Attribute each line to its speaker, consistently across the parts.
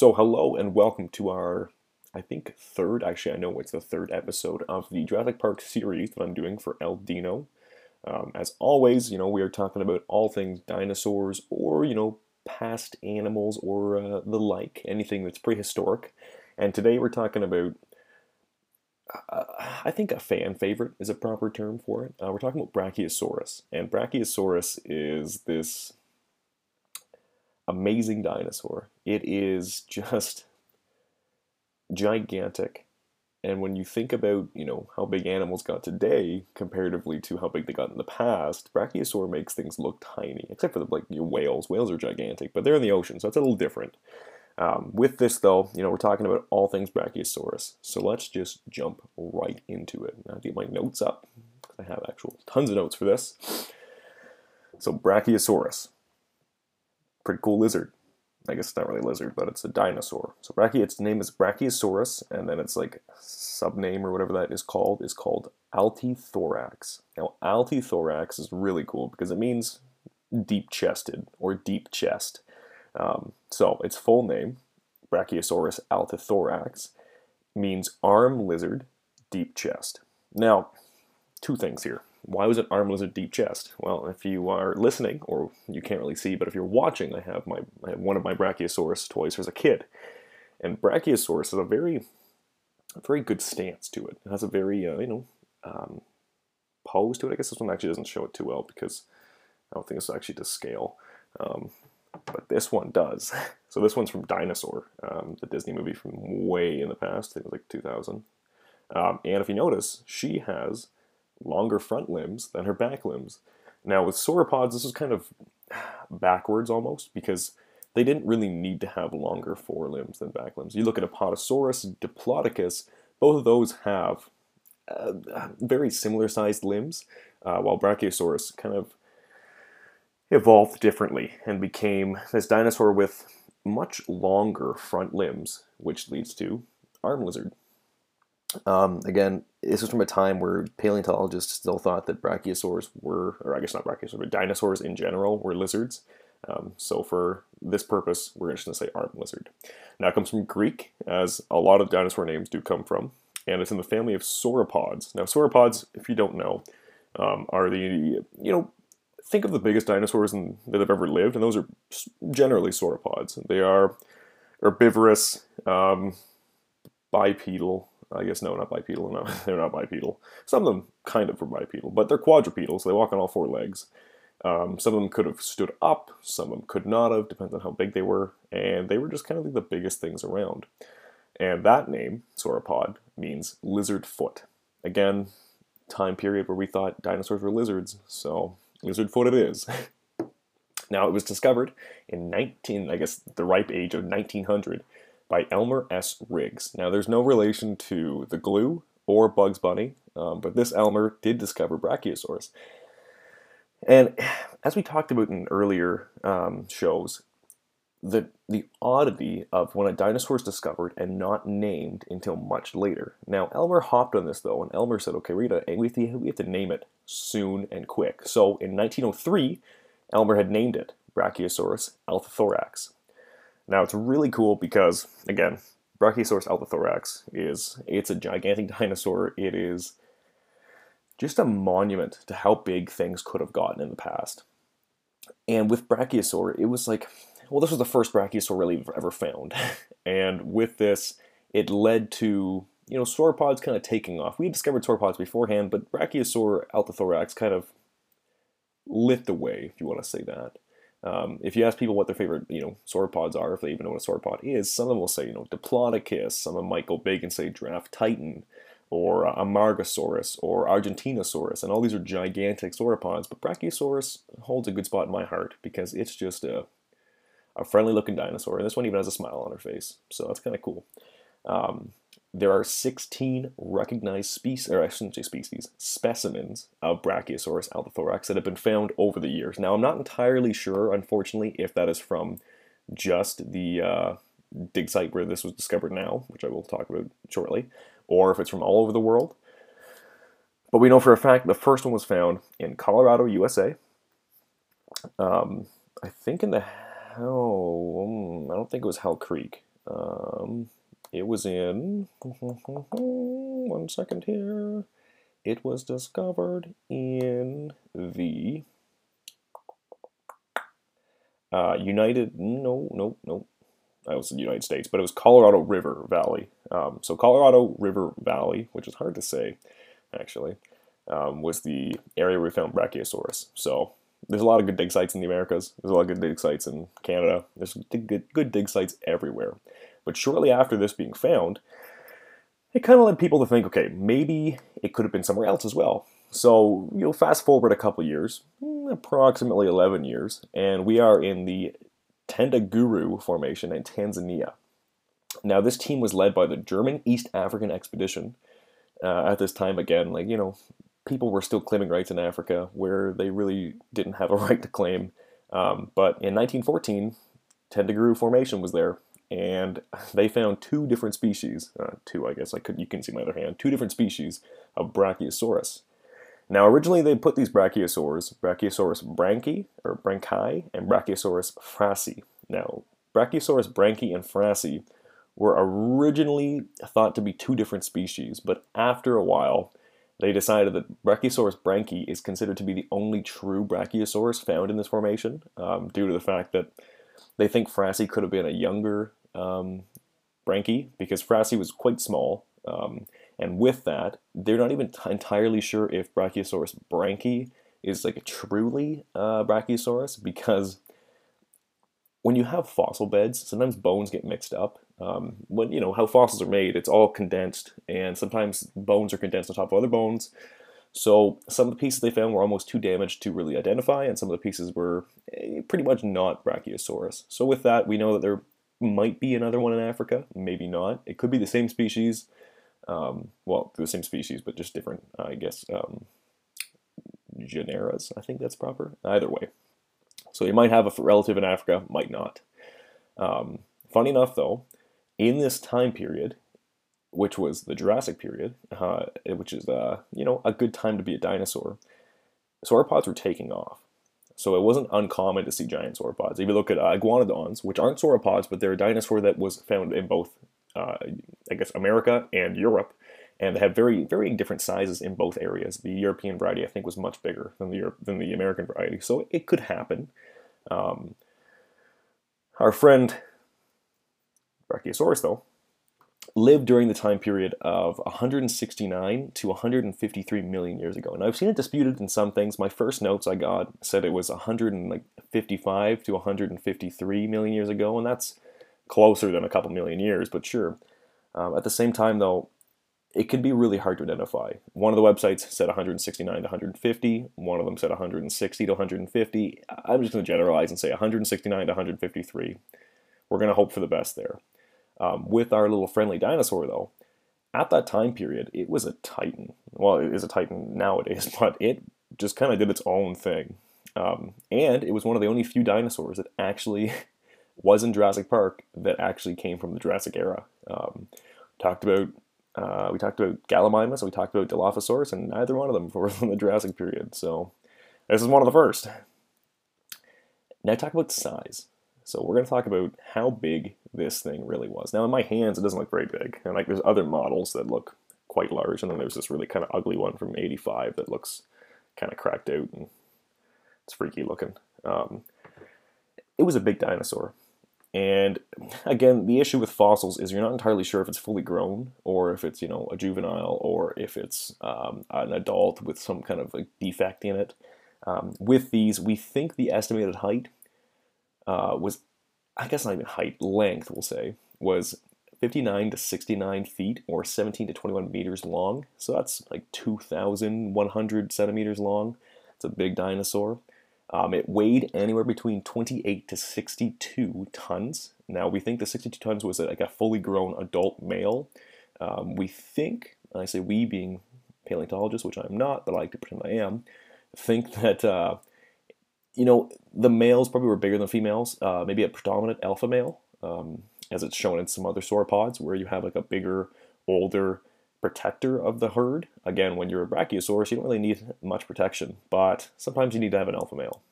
Speaker 1: So, hello and welcome to our, I think, third, actually, I know it's the third episode of the Jurassic Park series that I'm doing for El Dino. Um, as always, you know, we are talking about all things dinosaurs or, you know, past animals or uh, the like, anything that's prehistoric. And today we're talking about, uh, I think a fan favorite is a proper term for it. Uh, we're talking about Brachiosaurus. And Brachiosaurus is this amazing dinosaur. It is just gigantic. And when you think about, you know, how big animals got today comparatively to how big they got in the past, Brachiosaur makes things look tiny, except for the, like your whales. Whales are gigantic, but they're in the ocean, so it's a little different. Um, with this, though, you know, we're talking about all things Brachiosaurus. So let's just jump right into it. I'll get my notes up. I have actual tons of notes for this. So Brachiosaurus pretty cool lizard. I guess it's not really lizard, but it's a dinosaur. So brachio, its name is Brachiosaurus, and then its like subname or whatever that is called is called Altithorax. Now Altithorax is really cool because it means deep chested or deep chest. Um, so its full name, Brachiosaurus altithorax, means arm lizard, deep chest. Now, two things here. Why was it arm lizard deep chest? Well, if you are listening, or you can't really see, but if you're watching, I have my I have one of my Brachiosaurus toys as a kid, and Brachiosaurus has a very, a very good stance to it. It has a very uh, you know um, pose to it. I guess this one actually doesn't show it too well because I don't think it's actually to scale. Um, but this one does. So this one's from Dinosaur, um, the Disney movie from way in the past. I think it was like 2000. Um, and if you notice, she has longer front limbs than her back limbs. Now, with sauropods, this is kind of backwards almost because they didn't really need to have longer forelimbs than back limbs. You look at Apatosaurus, Diplodocus, both of those have uh, very similar sized limbs, uh, while Brachiosaurus kind of evolved differently and became this dinosaur with much longer front limbs, which leads to arm lizard. Um, again, this was from a time where paleontologists still thought that brachiosaurs were, or I guess not brachiosaurs, but dinosaurs in general were lizards. Um, so for this purpose, we're just going to say arm lizard. Now it comes from Greek, as a lot of dinosaur names do come from, and it's in the family of sauropods. Now sauropods, if you don't know, um, are the, you know, think of the biggest dinosaurs in, that have ever lived, and those are generally sauropods. They are herbivorous, um, bipedal, I guess no, not bipedal. No, they're not bipedal. Some of them kind of were bipedal, but they're quadrupedal, so they walk on all four legs. Um, some of them could have stood up, some of them could not have, depends on how big they were, and they were just kind of like the biggest things around. And that name, sauropod, means lizard foot. Again, time period where we thought dinosaurs were lizards, so lizard foot it is. now it was discovered in 19, I guess the ripe age of 1900 by Elmer S. Riggs. Now, there's no relation to the glue or Bugs Bunny, um, but this Elmer did discover Brachiosaurus. And as we talked about in earlier um, shows, the the oddity of when a dinosaur is discovered and not named until much later. Now Elmer hopped on this though, and Elmer said, "Okay, Rita, we have to, we have to name it soon and quick." So in 1903, Elmer had named it Brachiosaurus altithorax. Now it's really cool because again, Brachiosaurus altithorax is it's a gigantic dinosaur. It is just a monument to how big things could have gotten in the past. And with Brachiosaur, it was like, well, this was the first Brachiosaur really ever found. and with this, it led to, you know, sauropods kind of taking off. We had discovered sauropods beforehand, but Brachiosaur altithorax kind of lit the way, if you want to say that. Um, if you ask people what their favorite, you know, sauropods are, if they even know what a sauropod is, some of them will say, you know, Diplodocus. Some of them might go big and say Giraffatitan, or uh, Amargasaurus, or Argentinosaurus, and all these are gigantic sauropods. But Brachiosaurus holds a good spot in my heart because it's just a, a friendly-looking dinosaur, and this one even has a smile on her face, so that's kind of cool. Um, there are 16 recognized species, or I shouldn't say species, specimens of Brachiosaurus altithorax that have been found over the years. Now, I'm not entirely sure, unfortunately, if that is from just the uh, dig site where this was discovered now, which I will talk about shortly, or if it's from all over the world. But we know for a fact the first one was found in Colorado, USA. Um, I think in the oh, I don't think it was Hell Creek. Um, it was in one second here. It was discovered in the uh, United. No, no, no. I was the United States, but it was Colorado River Valley. Um, so Colorado River Valley, which is hard to say, actually, um, was the area where we found Brachiosaurus. So there's a lot of good dig sites in the Americas. There's a lot of good dig sites in Canada. There's good dig sites everywhere. But shortly after this being found, it kind of led people to think, okay, maybe it could have been somewhere else as well. So you'll fast forward a couple years, hmm, approximately 11 years, and we are in the Tendaguru Formation in Tanzania. Now, this team was led by the German East African Expedition. Uh, at this time, again, like, you know, people were still claiming rights in Africa where they really didn't have a right to claim. Um, but in 1914, Tendaguru Formation was there, and they found two different species. Uh, two, I guess I could. You can see my other hand. Two different species of Brachiosaurus. Now, originally they put these brachiosaurs, Brachiosaurus brancai or brancai, and Brachiosaurus fraasi. Now, Brachiosaurus brancai and fraasi were originally thought to be two different species, but after a while, they decided that Brachiosaurus brancai is considered to be the only true Brachiosaurus found in this formation, um, due to the fact that they think Fraasi could have been a younger um, because Fraasi was quite small. Um, and with that, they're not even t- entirely sure if Brachiosaurus brancai is like a truly uh, Brachiosaurus because when you have fossil beds, sometimes bones get mixed up. Um, when you know how fossils are made, it's all condensed, and sometimes bones are condensed on top of other bones. So some of the pieces they found were almost too damaged to really identify, and some of the pieces were eh, pretty much not Brachiosaurus. So with that, we know that there might be another one in Africa, maybe not. It could be the same species. Um, well, the same species, but just different, I guess, um, generas. I think that's proper. Either way. So you might have a relative in Africa, might not. Um, funny enough, though, in this time period, which was the Jurassic period, uh, which is uh, you know a good time to be a dinosaur, sauropods were taking off. So it wasn't uncommon to see giant sauropods. If you look at uh, iguanodons, which aren't sauropods, but they're a dinosaur that was found in both, uh, I guess, America and Europe, and they have very, very different sizes in both areas. The European variety, I think, was much bigger than the Europe, than the American variety, so it could happen. Um, our friend Brachiosaurus, though, lived during the time period of 169 to 153 million years ago. And I've seen it disputed in some things. My first notes I got said it was 155 to 153 million years ago, and that's closer than a couple million years, but sure. Um, at the same time, though, it can be really hard to identify. One of the websites said 169 to 150. One of them said 160 to 150. I'm just going to generalize and say 169 to 153. We're going to hope for the best there. Um, with our little friendly dinosaur, though, at that time period, it was a titan. Well, it is a titan nowadays, but it just kind of did its own thing. Um, and it was one of the only few dinosaurs that actually was in Jurassic Park that actually came from the Jurassic era. Um, talked about uh, we talked about Gallimimus, we talked about Dilophosaurus, and neither one of them were from the Jurassic period. So this is one of the first. Now talk about size. So we're going to talk about how big this thing really was. Now in my hands, it doesn't look very big, and like there's other models that look quite large, and then there's this really kind of ugly one from '85 that looks kind of cracked out and it's freaky looking. Um, it was a big dinosaur. And again, the issue with fossils is you're not entirely sure if it's fully grown or if it's, you know, a juvenile or if it's um, an adult with some kind of like defect in it. Um, with these, we think the estimated height uh, was, I guess not even height, length, we'll say, was 59 to 69 feet or 17 to 21 meters long. So that's like 2,100 centimeters long. It's a big dinosaur. Um, it weighed anywhere between 28 to 62 tons. Now, we think the 62 tons was like a fully grown adult male. Um, we think, I say we being paleontologists, which I'm not, but I like to pretend I am, think that uh, you know, the males probably were bigger than females. Uh, maybe a predominant alpha male, um, as it's shown in some other sauropods, where you have like a bigger, older protector of the herd. Again, when you're a brachiosaurus, you don't really need much protection, but sometimes you need to have an alpha male.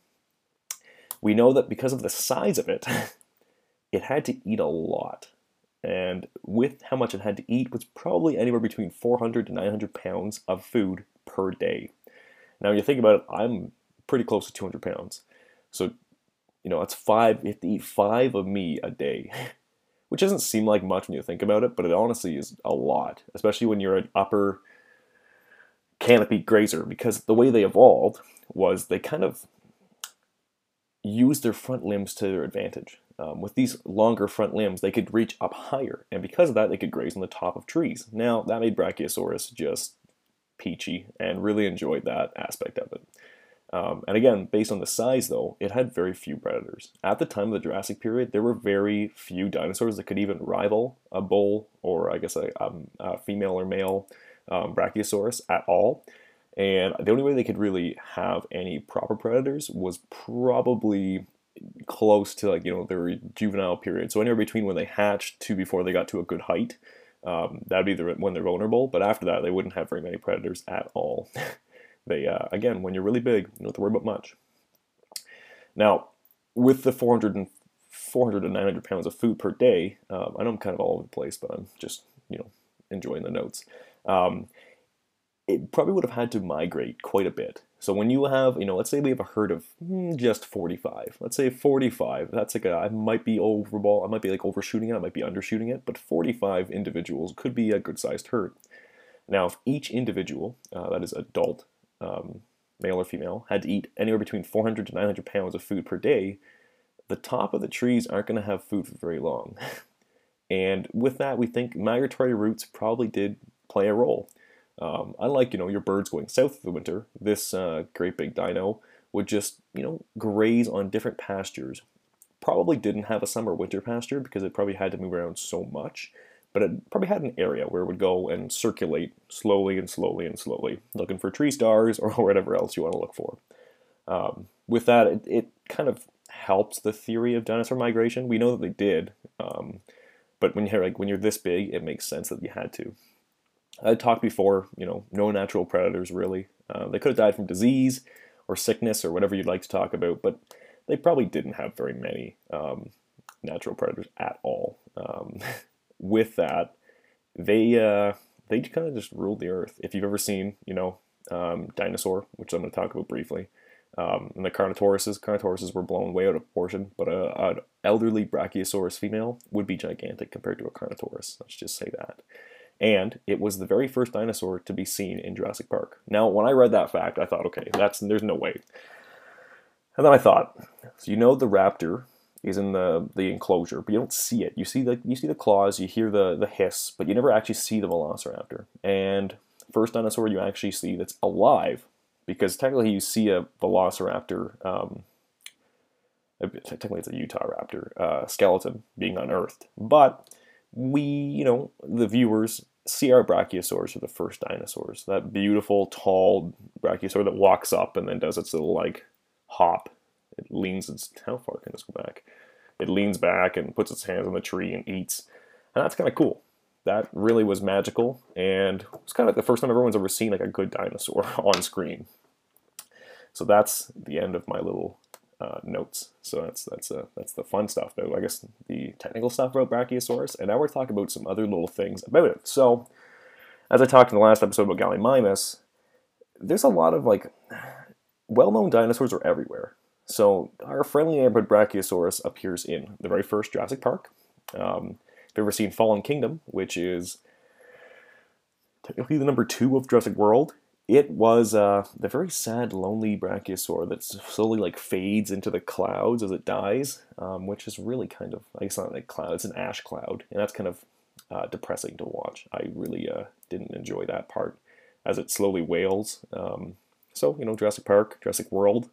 Speaker 1: We know that because of the size of it, it had to eat a lot. and with how much it had to eat was probably anywhere between 400 to 900 pounds of food per day. Now, you think about it, I'm pretty close to 200 pounds. So, you know, that's five, you have to eat five of me a day, which doesn't seem like much when you think about it, but it honestly is a lot, especially when you're an upper canopy grazer, because the way they evolved was they kind of used their front limbs to their advantage. Um, with these longer front limbs, they could reach up higher, and because of that, they could graze on the top of trees. Now, that made Brachiosaurus just peachy and really enjoyed that aspect of it. Um, and again, based on the size, though, it had very few predators. At the time of the Jurassic period, there were very few dinosaurs that could even rival a bull or, I guess, a, um, a female or male um, Brachiosaurus at all. And the only way they could really have any proper predators was probably close to like you know their juvenile period. So anywhere between when they hatched to before they got to a good height, um, that'd be the, when they're vulnerable. But after that, they wouldn't have very many predators at all. they uh, again, when you're really big, you don't have to worry about much. Now, with the 400 and 400 to 900 pounds of food per day, um, I know I'm kind of all over the place, but I'm just you know enjoying the notes. Um, it probably would have had to migrate quite a bit. So when you have, you know, let's say we have a herd of hmm, just 45. Let's say 45. That's like a, I might be overball, I might be like overshooting it, I might be undershooting it, but 45 individuals could be a good sized herd. Now, if each individual, uh, that is adult, um, male or female, had to eat anywhere between 400 to 900 pounds of food per day, the top of the trees aren't going to have food for very long. and with that, we think migratory routes probably did play a role. Um, unlike you know your birds going south for the winter, this uh, great big dino would just you know graze on different pastures. Probably didn't have a summer winter pasture because it probably had to move around so much, but it probably had an area where it would go and circulate slowly and slowly and slowly, looking for tree stars or whatever else you want to look for. Um, with that, it, it, kind of helps the theory of dinosaur migration. We know that they did, um, but when you're like when you're this big, it makes sense that you had to. I talked before, you know, no natural predators really. Uh, they could have died from disease or sickness or whatever you'd like to talk about, but they probably didn't have very many um, natural predators at all. Um, with that, they uh, they kind of just ruled the earth. If you've ever seen, you know, um, dinosaur, which I'm going to talk about briefly, um, and the Carnotauruses, Carnotauruses were blown way out of proportion, but a, an elderly Brachiosaurus female would be gigantic compared to a Carnotaurus. Let's just say that and it was the very first dinosaur to be seen in Jurassic Park. Now, when I read that fact, I thought, okay, that's there's no way. And then I thought, so you know the raptor is in the the enclosure, but you don't see it. You see the you see the claws, you hear the the hiss, but you never actually see the velociraptor. And first dinosaur you actually see that's alive, because technically you see a velociraptor. Um, technically, it's a Utahraptor uh, skeleton being unearthed, but we, you know, the viewers see our brachiosaurs are the first dinosaurs. That beautiful, tall brachiosaur that walks up and then does its little like hop. It leans its how far can this go back? It leans back and puts its hands on the tree and eats. And that's kind of cool. That really was magical and it's kind of the first time everyone's ever seen like a good dinosaur on screen. So that's the end of my little uh, notes. So that's that's uh, that's the fun stuff, though. I guess the technical stuff about Brachiosaurus, and now we're talking about some other little things about it. So, as I talked in the last episode about Gallimimus, there's a lot of like well-known dinosaurs are everywhere. So our friendly neighborhood Brachiosaurus appears in the very first Jurassic Park. Um, if you've ever seen Fallen Kingdom, which is technically the number two of Jurassic World, it was uh, the very sad, lonely brachiosaur that slowly like fades into the clouds as it dies, um, which is really kind of I guess not like cloud, it's an ash cloud, and that's kind of uh, depressing to watch. I really uh, didn't enjoy that part as it slowly wails. Um, so you know, Jurassic Park, Jurassic World,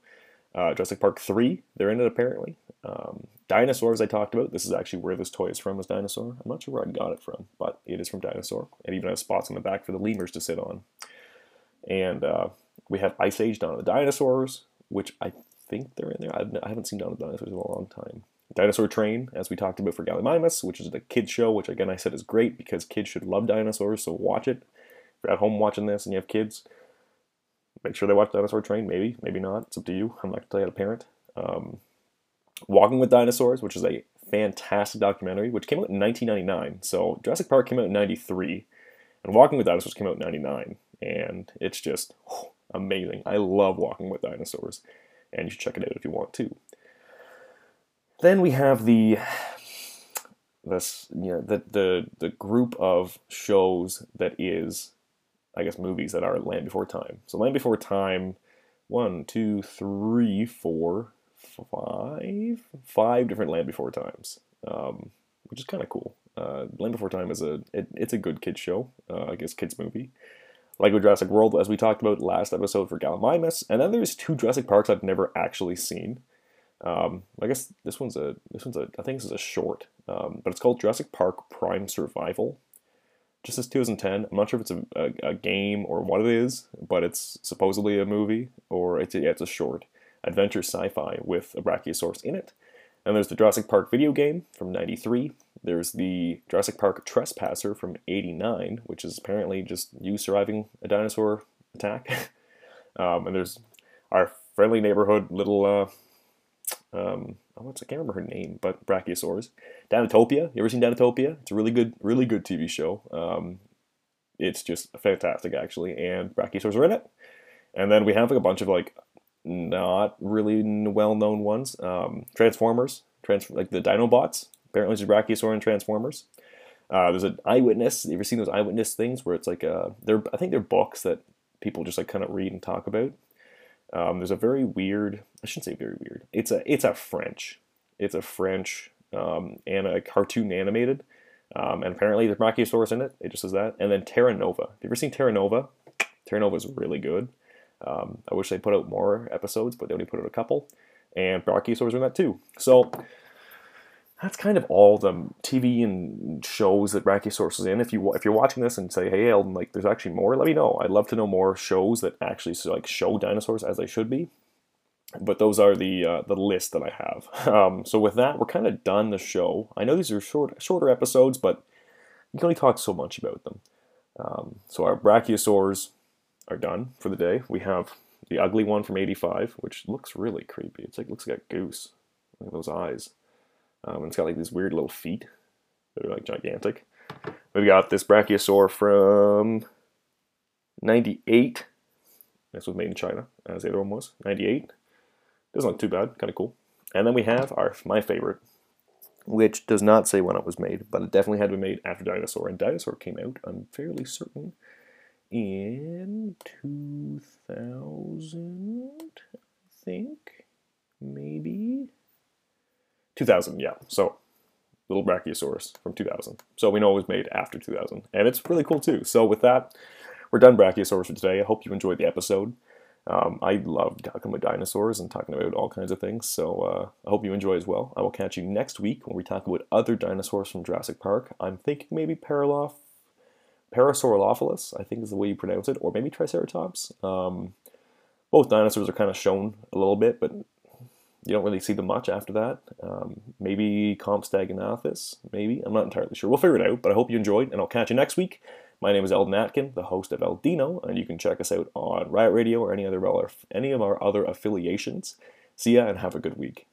Speaker 1: uh, Jurassic Park three, they're in it apparently. Um, dinosaurs I talked about. This is actually where this toy is from. Is dinosaur? I'm not sure where I got it from, but it is from dinosaur. It even has spots on the back for the lemurs to sit on. And uh, we have Ice Age Dawn of the Dinosaurs, which I think they're in there. I've, I haven't seen Dawn of the Dinosaurs in a long time. Dinosaur Train, as we talked about for Gallimimus, which is a kids show, which again I said is great because kids should love dinosaurs, so watch it. If you're at home watching this and you have kids, make sure they watch Dinosaur Train. Maybe, maybe not. It's up to you. I'm not to tell you how to parent. Um, Walking with Dinosaurs, which is a fantastic documentary, which came out in 1999. So Jurassic Park came out in 93, and Walking with Dinosaurs came out in 99. And it's just amazing. I love Walking with Dinosaurs, and you should check it out if you want to. Then we have the this you know the the the group of shows that is I guess movies that are Land Before Time. So Land Before Time, one, two, three, four, five, five different Land Before Times, um, which is kind of cool. Uh, Land Before Time is a it, it's a good kids show, uh, I guess kids movie. Like Lego Jurassic World, as we talked about last episode for Gallimimus, and then there's two Jurassic Parks I've never actually seen. Um, I guess this one's a this one's a I think this is a short, um, but it's called Jurassic Park Prime Survival. Just as 2010. I'm not sure if it's a, a, a, game or what it is, but it's supposedly a movie or it's a, yeah, it's a short adventure sci-fi with a Brachiosaurus in it. And there's the Jurassic Park video game from 93. There's the Jurassic Park Trespasser from 89, which is apparently just you surviving a dinosaur attack. um, and there's our friendly neighborhood little uh, um, oh, I can't remember her name, but Brachiosaurs. Dinotopia. You ever seen Dinotopia? It's a really good, really good TV show. Um, it's just fantastic, actually, and Brachiosaurs are in it. And then we have like a bunch of like not really well-known ones. Um, Transformers, trans- like the Dinobots. Apparently, there's Brachiosaur in Transformers. Uh, there's an eyewitness. You ever seen those eyewitness things where it's like uh, they're I think they're books that people just like kind of read and talk about. Um, there's a very weird. I shouldn't say very weird. It's a it's a French. It's a French um, and a cartoon animated. Um, and apparently there's Brachiosaurus in it. It just says that. And then Terra Nova. Have you ever seen Terra Nova? Terra Nova is really good. Um, I wish they put out more episodes, but they only put out a couple. And Brachiosaurus in that too. So that's kind of all the TV and shows that Brachiosaurus is in. If you if you're watching this and say, "Hey, Eldon, like there's actually more," let me know. I'd love to know more shows that actually like show dinosaurs as they should be. But those are the uh, the list that I have. Um, so with that, we're kind of done the show. I know these are short shorter episodes, but you can only talk so much about them. Um, so our Brachiosaurs are done for the day. We have the ugly one from '85, which looks really creepy. It's like looks like a goose. Look at those eyes. Um, it's got like these weird little feet that are like gigantic. We've got this Brachiosaur from 98. This was made in China, as the other one was. 98. Doesn't look too bad, kind of cool. And then we have our my favorite, which does not say when it was made, but it definitely had to be made after Dinosaur. And Dinosaur came out, I'm fairly certain, in 2000, I think, maybe. 2000, yeah. So little Brachiosaurus from 2000. So we know it was made after 2000, and it's really cool too. So with that, we're done Brachiosaurus for today. I hope you enjoyed the episode. Um, I love talking about dinosaurs and talking about all kinds of things, so uh, I hope you enjoy as well. I will catch you next week when we talk about other dinosaurs from Jurassic Park. I'm thinking maybe Paralof, Parasaurolophus, I think is the way you pronounce it, or maybe Triceratops. Um, both dinosaurs are kind of shown a little bit, but you don't really see them much after that. Um, maybe Compsognathus, maybe. I'm not entirely sure. We'll figure it out, but I hope you enjoyed, and I'll catch you next week. My name is Eldon Atkin, the host of Eldino, and you can check us out on Riot Radio or any other any of our other affiliations. See ya and have a good week.